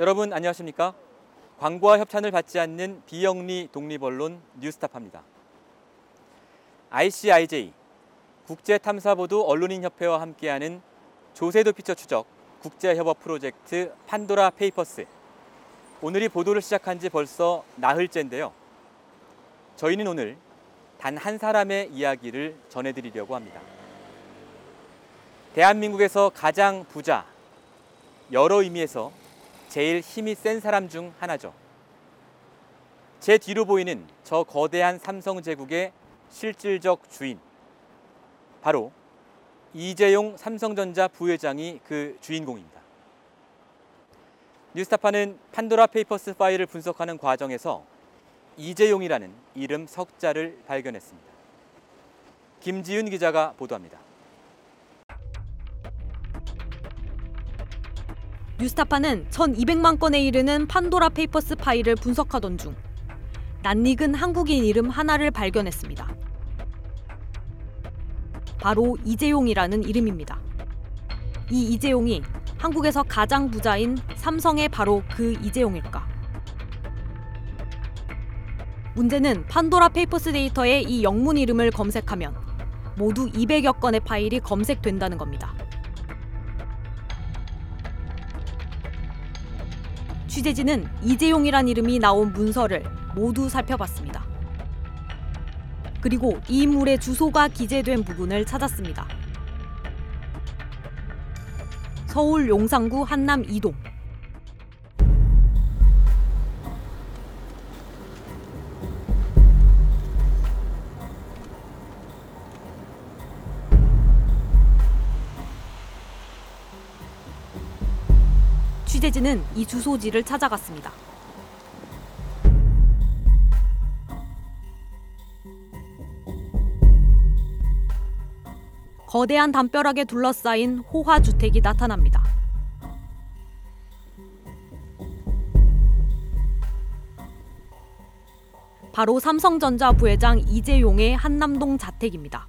여러분 안녕하십니까? 광고와 협찬을 받지 않는 비영리 독립 언론 뉴스타파입니다. ICIJ 국제탐사보도 언론인협회와 함께하는 조세도피처 추적 국제협업 프로젝트 판도라 페이퍼스 오늘이 보도를 시작한 지 벌써 나흘째인데요. 저희는 오늘 단 한 사람의 이야기를 전해드리려고 합니다. 대한민국에서 가장 부자, 여러 의미에서 제일 힘이 센 사람 중 하나죠. 제 뒤로 보이는 저 거대한 삼성 제국의 실질적 주인. 바로 이재용 삼성전자 부회장이 그 주인공입니다. 뉴스타파는 판도라 페이퍼스 파일을 분석하는 과정에서 이재용이라는 이름 석자를 발견했습니다. 김지윤 기자가 보도합니다. 뉴스타파는 1200만 건에 이르는 판도라 페이퍼스 파일을 분석하던 중 낯익은 한국인 이름 하나를 발견했습니다. 바로 이재용이라는 이름입니다. 이 이재용이 한국에서 가장 부자인 삼성의 바로 그 이재용일까? 문제는 판도라 페이퍼스 데이터에 이 영문 이름을 검색하면 모두 200여 건의 파일이 검색된다는 겁니다. 취재진은 이재용이란 이름이 나온 문서를 모두 살펴봤습니다. 그리고 이 인물의 주소가 기재된 부분을 찾았습니다. 서울 용산구 한남 2동. 취재진은 이 주소지를 찾아갔습니다. 거대한 담벼락에 둘러싸인 호화 주택이 나타납니다. 바로 삼성전자 부회장 이재용의 한남동 자택입니다.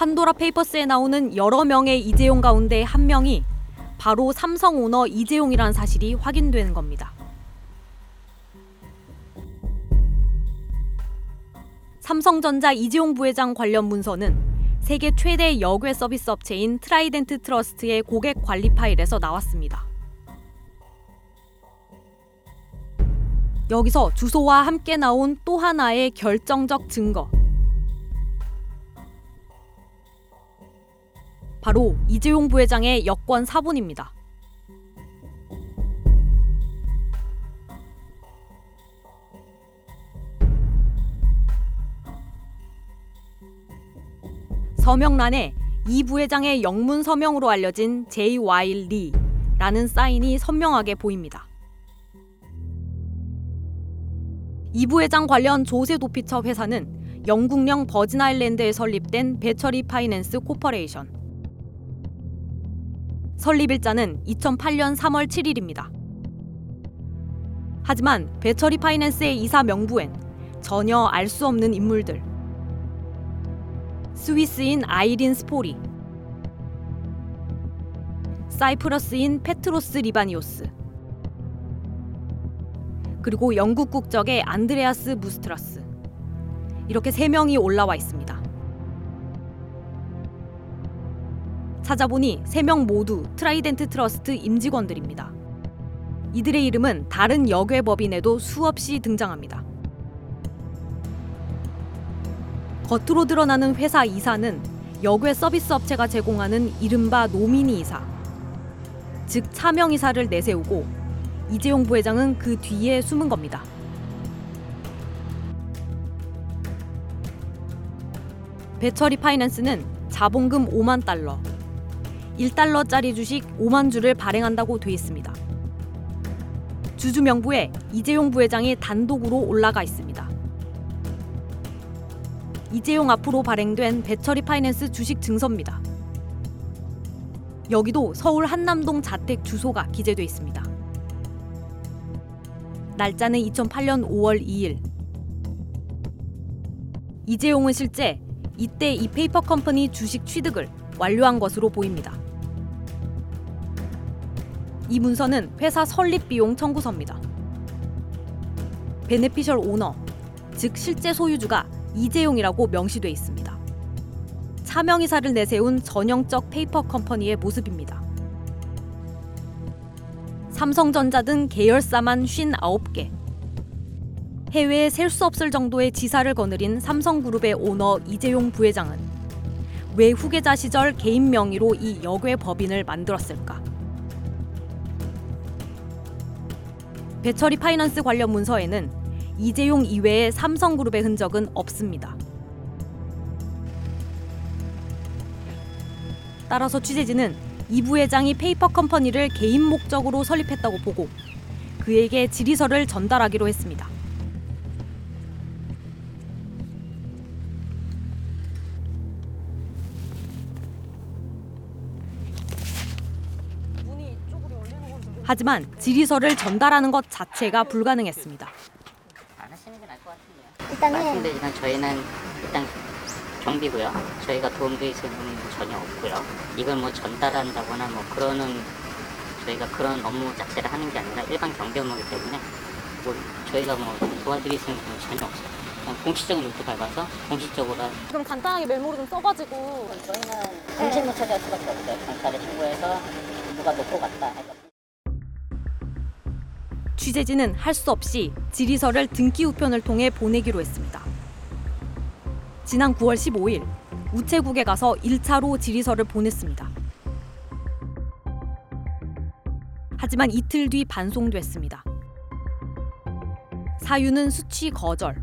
판도라 페이퍼스에 나오는 여러 명의 이재용 가운데 한 명이 바로 삼성 오너 이재용이라는 사실이 확인되는 겁니다. 삼성전자 이재용 부회장 관련 문서는 세계 최대 역외 서비스 업체인 트라이덴트 트러스트의 고객 관리 파일에서 나왔습니다. 여기서 주소와 함께 나온 또 하나의 결정적 증거. 바로 이재용 부회장의 여권 사본입니다. 서명란에 이 부회장의 영문 서명으로 알려진 J.Y. Lee라는 사인이 선명하게 보입니다. 이 부회장 관련 조세 도피처 회사는 영국령 버진 아일랜드에 설립된 배처리 파이낸스 코퍼레이션. 설립일자는 2008년 3월 7일입니다. 하지만 배처리 파이낸스의 이사 명부엔 전혀 알 수 없는 인물들. 스위스인 아이린 스포리, 사이프러스인 페트로스 리바니오스, 그리고 영국 국적의 안드레아스 무스트라스. 이렇게 세 명이 올라와 있습니다. 찾아보니 세명 모두 트라이덴트 트러스트 임직원들입니다. 이들의 이름은 다른 역외 법인에도 수없이 등장합니다. 겉으로 드러나는 회사 이사는 역외 서비스 업체가 제공하는 이른바 nominee 이사, 즉 차명 이사를 내세우고 이재용 부회장은 그 뒤에 숨은 겁니다. 배처리 파이낸스는 자본금 5만 달러, 1달러짜리 주식 5만 주를 발행한다고 돼 있습니다. 주주 명부에 이재용 부회장이 단독으로 올라가 있습니다. 이재용 앞으로 발행된 배처리 파이낸스 주식 증서입니다. 여기도 서울 한남동 자택 주소가 기재돼 있습니다. 날짜는 2008년 5월 2일. 이재용은 실제 이때 이 페이퍼 컴퍼니 주식 취득을 완료한 것으로 보입니다. 이 문서는 회사 설립 비용 청구서입니다. Beneficial Owner, 즉 실제 소유주가 이재용이라고 명시돼 있습니다. 차명이사를 내세운 전형적 페이퍼 컴퍼니의 모습입니다. 삼성전자 등 계열사만 59개. 해외에 셀 수 없을 정도의 지사를 거느린 삼성그룹의 오너 이재용 부회장은 왜 후계자 시절 개인 명의로 이 역외 법인을 만들었을까? 배철이 파이낸스 관련 문서에는 이재용 이외의 삼성그룹의 흔적은 없습니다. 따라서 취재진은 이 부회장이 페이퍼 컴퍼니를 개인 목적으로 설립했다고 보고 그에게 질의서를 전달하기로 했습니다. 하지만 질의서를 전달하는 것 자체가 불가능했습니다. 안 하시는 게 나을 것 같은데요. 일단은 말씀드리지만 저희는 일단 경비고요. 저희가 부분은 전혀 없고요. 이걸 뭐 전달한다거나 뭐 그러는 저희가 그런 업무 자체를 하는 게 아니라 일반 경비 업무이기 때문에 뭐 저희가 뭐 도와드릴 부분은 전혀 없어요. 공식적인 루트 밟아서 공식적으로 한- 그럼 간단하게 메모를 좀 써가지고 저희는 공실무 처리할 수밖에 없어요. 경찰에 신고해서 누가 놓고 갔다. 취재진은 할 수 없이 질의서를 등기 우편을 통해 보내기로 했습니다. 지난 9월 15일 우체국에 가서 1차로 질의서를 보냈습니다. 하지만 이틀 뒤 반송됐습니다. 사유는 수취 거절.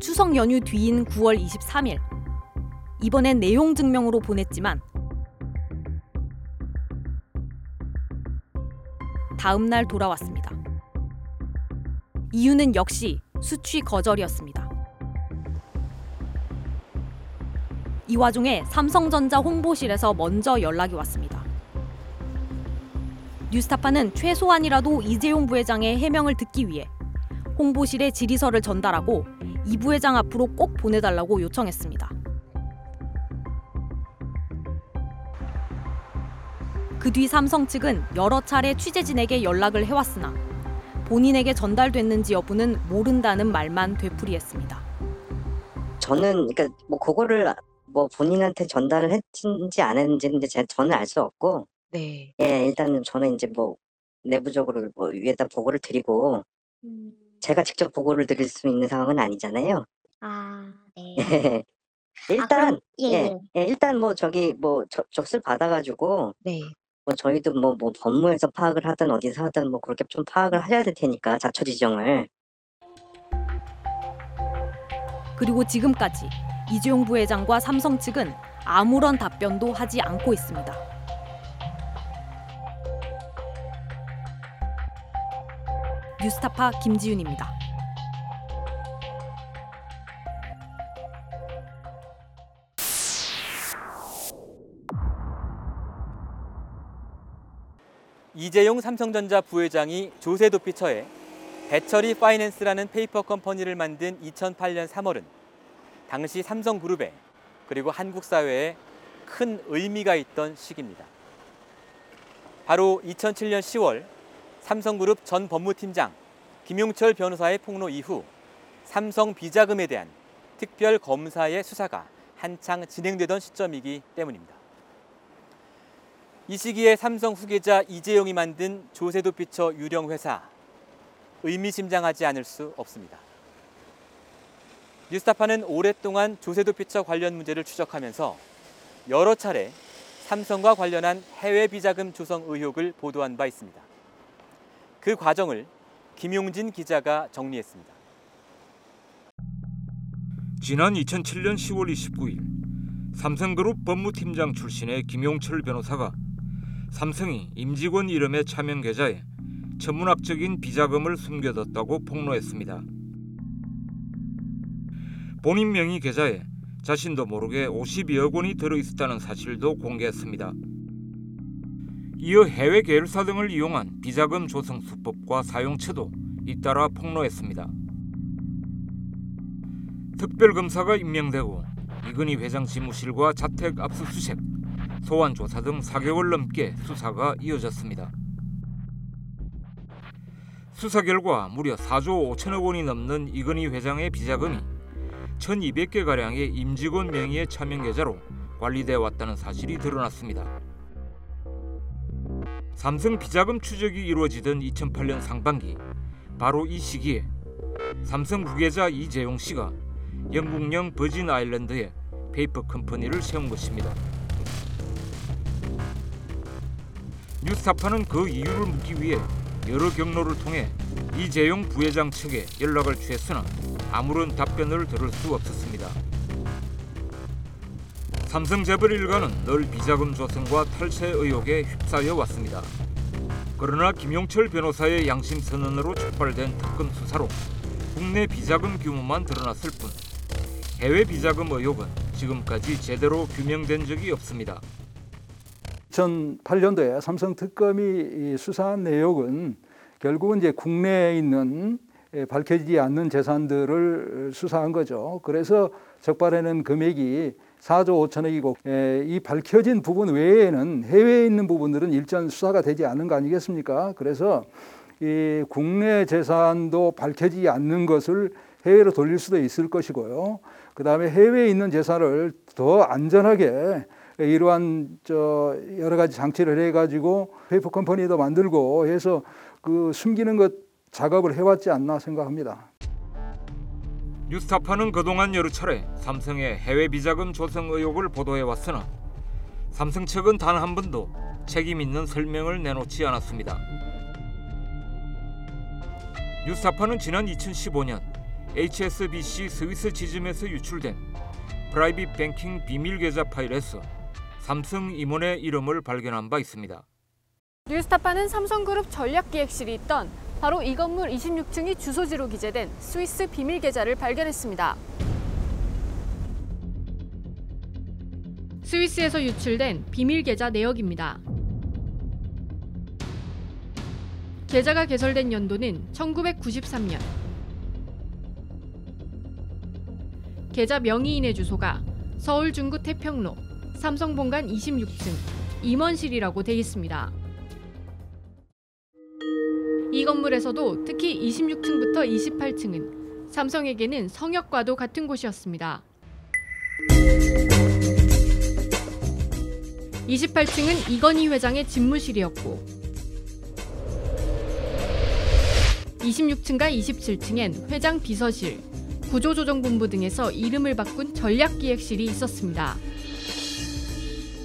추석 연휴 뒤인 9월 23일 이번엔 내용 증명으로 보냈지만 다음 날 돌아왔습니다. 이유는 역시 수취 거절이었습니다. 이 와중에 삼성전자 홍보실에서 먼저 연락이 왔습니다. 뉴스타파는 최소한이라도 이재용 부회장의 해명을 듣기 위해 홍보실에 질의서를 전달하고 이 부회장 앞으로 꼭 보내달라고 요청했습니다. 그 뒤 삼성 측은 여러 차례 취재진에게 연락을 해왔으나 본인에게 전달됐는지 여부는 모른다는 말만 되풀이했습니다. 저는 그러니까 뭐 그거를 뭐 본인한테 전달을 했는지 안 했는지는 이제 제- 저는 알 수 없고 네. 예 일단은 저는 이제 뭐 내부적으로 뭐 위에다 보고를 드리고 제가 직접 보고를 드릴 수 있는 상황은 아니잖아요. 아 네. 예. 일단 그럼- 예, 예, 예. 예, 일단 뭐 저기 뭐 저- 적실 받아가지고 네. 뭐 저희도 뭐 뭐 법무에서 파악을 하든 어디서 하든 뭐 그렇게 좀 파악을 하셔야 될 테니까 자초 지정을 그리고 지금까지 이재용 부회장과 삼성 측은 아무런 답변도 하지 않고 있습니다. 뉴스타파 김지윤입니다. 이재용 삼성전자 부회장이 조세 도피 처에 배철이 파이낸스라는 페이퍼 컴퍼니를 만든 2008년 3월은 당시 삼성그룹에 그리고 한국 사회에 큰 의미가 있던 시기입니다. 바로 2007년 10월 삼성그룹 전 법무팀장 김용철 변호사의 폭로 이후 삼성 비자금에 대한 특별 검사의 수사가 한창 진행되던 시점이기 때문입니다. 이 시기에 삼성 후계자 이재용이 만든 조세도피처 유령 회사 의미심장하지 않을 수 없습니다. 뉴스타파는 오랫동안 조세도 피처 관련 문제를 추적하면서 여러 차례 삼성과 관련한 해외 비자금 조성 의혹을 보도한 바 있습니다. 그 과정을 김용진 기자가 정리했습니다. 지난 2007년 10월 29일 삼성그룹 법무팀장 출신의 김용철 변호사가 삼성이 임직원 이름의 차명 계좌에 천문학적인 비자금을 숨겨뒀다고 폭로했습니다. 본인 명의 계좌에 자신도 모르게 52억 원이 들어있었다는 사실도 공개했습니다. 이어 해외 계열사 등을 이용한 비자금 조성 수법과 사용처도 잇따라 폭로했습니다. 특별검사가 임명되고 이건희 회장 지무실과 자택 압수수색, 소환 조사 등 4개월 넘게 수사가 이어졌습니다. 수사 결과 무려 4조 5천억 원이 넘는 이건희 회장의 비자금이 1,200개 가량의 임직원 명의의 차명 계좌로 관리돼 왔다는 사실이 드러났습니다. 삼성 비자금 추적이 이루어지던 2008년 상반기 바로 이 시기에 삼성 후계자 이재용 씨가 영국령 버진 아일랜드에 페이퍼 컴퍼니를 세운 것입니다. 뉴스타파는 그 이유를 묻기 위해 여러 경로를 통해 이재용 부회장 측에 연락을 취했으나 아무런 답변을 들을 수 없었습니다. 삼성 재벌 일가는 늘 비자금 조성과 탈세 의혹에 휩싸여 왔습니다. 그러나 김용철 변호사의 양심 선언으로 촉발된 특검 수사로 국내 비자금 규모만 드러났을 뿐 해외 비자금 의혹은 지금까지 제대로 규명된 적이 없습니다. 2008년도에 삼성 특검이 이 수사한 내용은 결국은 이제 국내에 있는 예, 밝혀지지 않는 재산들을 수사한 거죠. 그래서 적발해낸 금액이 4조 5천억이고 예, 이 밝혀진 부분 외에는 해외에 있는 부분들은 일전 수사가 되지 않는 거 아니겠습니까? 그래서 이 국내 재산도 밝혀지지 않는 것을 해외로 돌릴 수도 있을 것이고요. 그 다음에 해외에 있는 재산을 더 안전하게 이러한 저 여러 가지 장치를 해가지고 페이퍼 컴퍼니도 만들고 해서 그 숨기는 것 작업을 해왔지 않나 생각합니다. 뉴스타파는 그동안 여러 차례 삼성의 해외 비자금 조성 의혹을 보도해 왔으나 삼성 측은 단 한 번도 책임 있는 설명을 내놓지 않았습니다. 뉴스타파는 지난 2015년 HSBC 스위스 지점에서 유출된 프라이빗 뱅킹 비밀 계좌 파일에서 삼성 임원의 이름을 발견한 바 있습니다. 뉴스타파는 삼성그룹 전략기획실이 있던 바로 이 건물 26층이 주소지로 기재된 스위스 비밀 계좌를 발견했습니다. 스위스에서 유출된 비밀 계좌 내역입니다. 계좌가 개설된 연도는 1993년. 계좌 명의인의 주소가 서울 중구 태평로 삼성본관 26층 임원실이라고 돼 있습니다. 이 건물에서도 특히 26층부터 28층은 삼성에게는 성역과도 같은 곳이었습니다. 28층은 이건희 회장의 집무실이었고 26층과 27층엔 회장 비서실, 구조조정본부 등에서 이름을 바꾼 전략기획실이 있었습니다.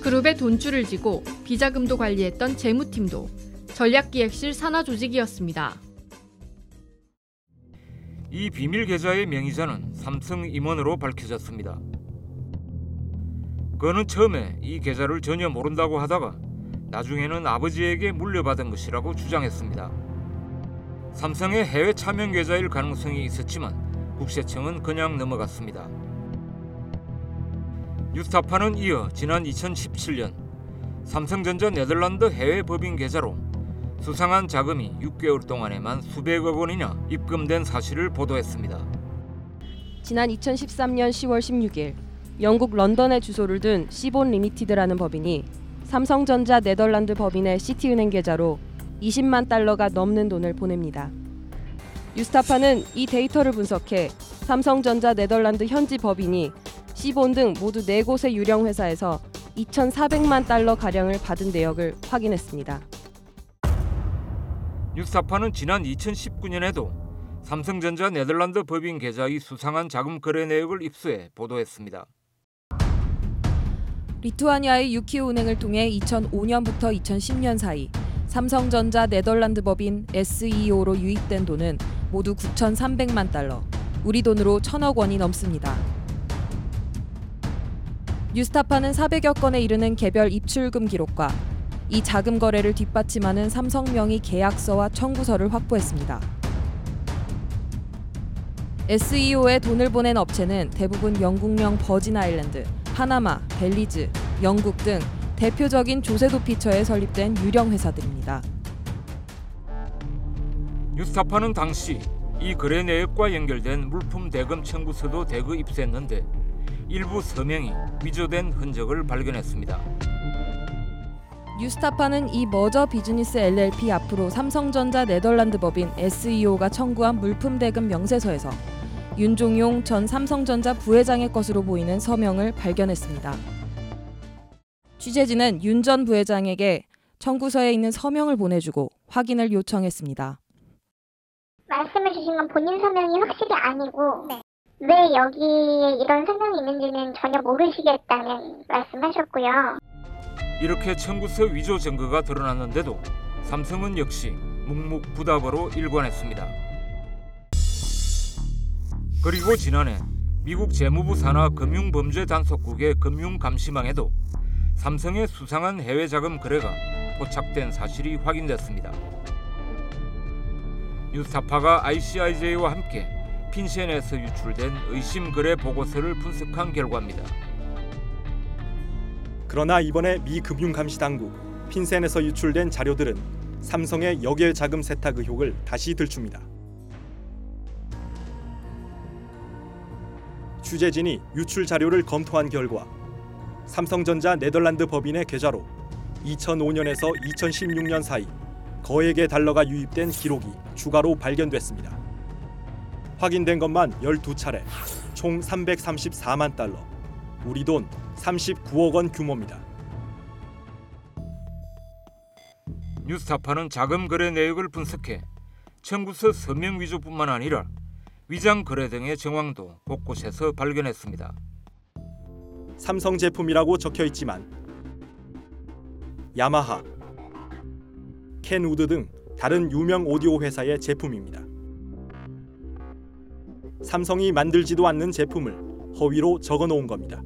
그룹의 돈줄을 쥐고 비자금도 관리했던 재무팀도 전략기획실 산하조직이었습니다. 이 비밀 계좌의 명의자는 삼성 임원으로 밝혀졌습니다. 그는 처음에 이 계좌를 전혀 모른다고 하다가 나중에는 아버지에게 물려받은 것이라고 주장했습니다. 삼성의 해외 차명 계좌일 가능성이 있었지만 국세청은 그냥 넘어갔습니다. 뉴스타파는 이어 지난 2017년 삼성전자 네덜란드 해외 법인 계좌로 수상한 자금이 6개월 동안에만 수백억 원이나 입금된 사실을 보도했습니다. 지난 2013년 10월 16일 영국 런던에 주소를 둔 시본 리미티드라는 법인이 삼성전자 네덜란드 법인의 시티은행 계좌로 20만 달러가 넘는 돈을 보냅니다. 뉴스타파는 이 데이터를 분석해 삼성전자 네덜란드 현지 법인이 시본 등 모두 4곳의 유령 회사에서 2,400만 달러 가량을 받은 내역을 확인했습니다. 뉴스타파는 지난 2019년에도 삼성전자 네덜란드 법인 계좌의 수상한 자금 거래 내역을 입수해 보도했습니다. 리투아니아의 유키오 은행을 통해 2005년부터 2010년 사이 삼성전자 네덜란드 법인 SEO로 유입된 돈은 모두 9,300만 달러, 우리 돈으로 천억 원이 넘습니다. 뉴스타파는 400여 건에 이르는 개별 입출금 기록과 이 자금 거래를 뒷받침하는 삼성명의 계약서와 청구서를 확보했습니다. SEO에 돈을 보낸 업체는 대부분 영국령 버진 아일랜드, 파나마, 벨리즈, 영국 등 대표적인 조세도 피처에 설립된 유령 회사들입니다. 뉴스타파는 당시 이 거래 내역과 연결된 물품 대금 청구서도 대거 입수했는데 일부 서명이 위조된 흔적을 발견했습니다. 뉴스타파는 이 머저 비즈니스 LLP 앞으로 삼성전자 네덜란드 법인 SEO가 청구한 물품 대금 명세서에서 윤종용 전 삼성전자 부회장의 것으로 보이는 서명을 발견했습니다. 취재진은 윤 전 부회장에게 청구서에 있는 서명을 보내주고 확인을 요청했습니다. 말씀해 주신 건 본인 서명이 확실히 아니고 왜 여기에 이런 서명이 있는지는 전혀 모르시겠다는 말씀하셨고요. 이렇게 청구서 위조 증거가 드러났는데도 삼성은 역시 묵묵부답으로 일관했습니다. 그리고 지난해 미국 재무부 산하 금융범죄단속국의 금융감시망에도 삼성의 수상한 해외 자금 거래가 포착된 사실이 확인됐습니다. 뉴스타파가 ICIJ와 함께 핀센에서 유출된 의심 거래 보고서를 분석한 결과입니다. 그러나 이번에 미 금융감시 당국 핀센에서 유출된 자료들은 삼성의 역외 자금 세탁 의혹을 다시 들춥니다. 취재진이 유출 자료를 검토한 결과 삼성전자 네덜란드 법인의 계좌로 2005년에서 2016년 사이 거액의 달러가 유입된 기록이 추가로 발견됐습니다. 확인된 것만 12차례, 총 334만 달러, 우리 돈 39억 원 규모입니다. 뉴스타파는 자금 거래 내역을 분석해 청구서 서명 위조뿐만 아니라 위장 거래 등의 정황도 곳곳에서 발견했습니다. 삼성 제품이라고 적혀 있지만 야마하, 켄우드 등 다른 유명 오디오 회사의 제품입니다. 삼성이 만들지도 않는 제품을 허위로 적어 놓은 겁니다.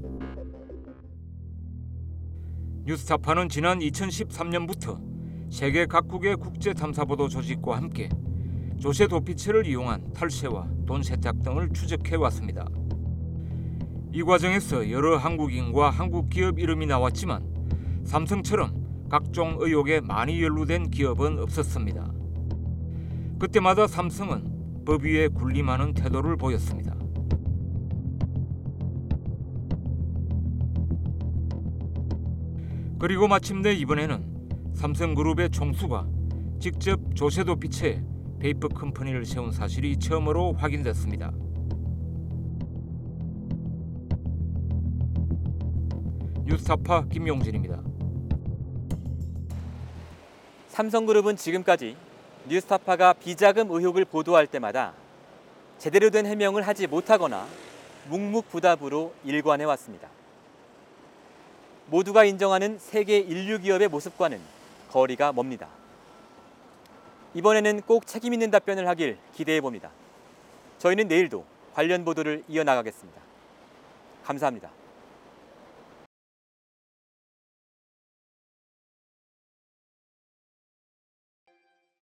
뉴스타파는 지난 2013년부터 세계 각국의 국제 탐사보도 조직과 함께 조세 도피처를 이용한 탈세와 돈 세탁 등을 추적해 왔습니다. 이 과정에서 여러 한국인과 한국 기업 이름이 나왔지만 삼성처럼 각종 의혹에 많이 연루된 기업은 없었습니다. 그때마다 삼성은 법 위에 군림하는 태도를 보였습니다. 그리고 마침내 이번에는 삼성그룹의 총수가 직접 조세도피처에 페이퍼 컴퍼니를 세운 사실이 처음으로 확인됐습니다. 뉴스타파 김용진입니다. 삼성그룹은 지금까지 뉴스타파가 비자금 의혹을 보도할 때마다 제대로 된 해명을 하지 못하거나 묵묵부답으로 일관해 왔습니다. 모두가 인정하는 세계 인류 기업의 모습과는 거리가 멉니다. 이번에는 꼭 책임 있는 답변을 하길 기대해 봅니다. 저희는 내일도 관련 보도를 이어나가겠습니다. 감사합니다.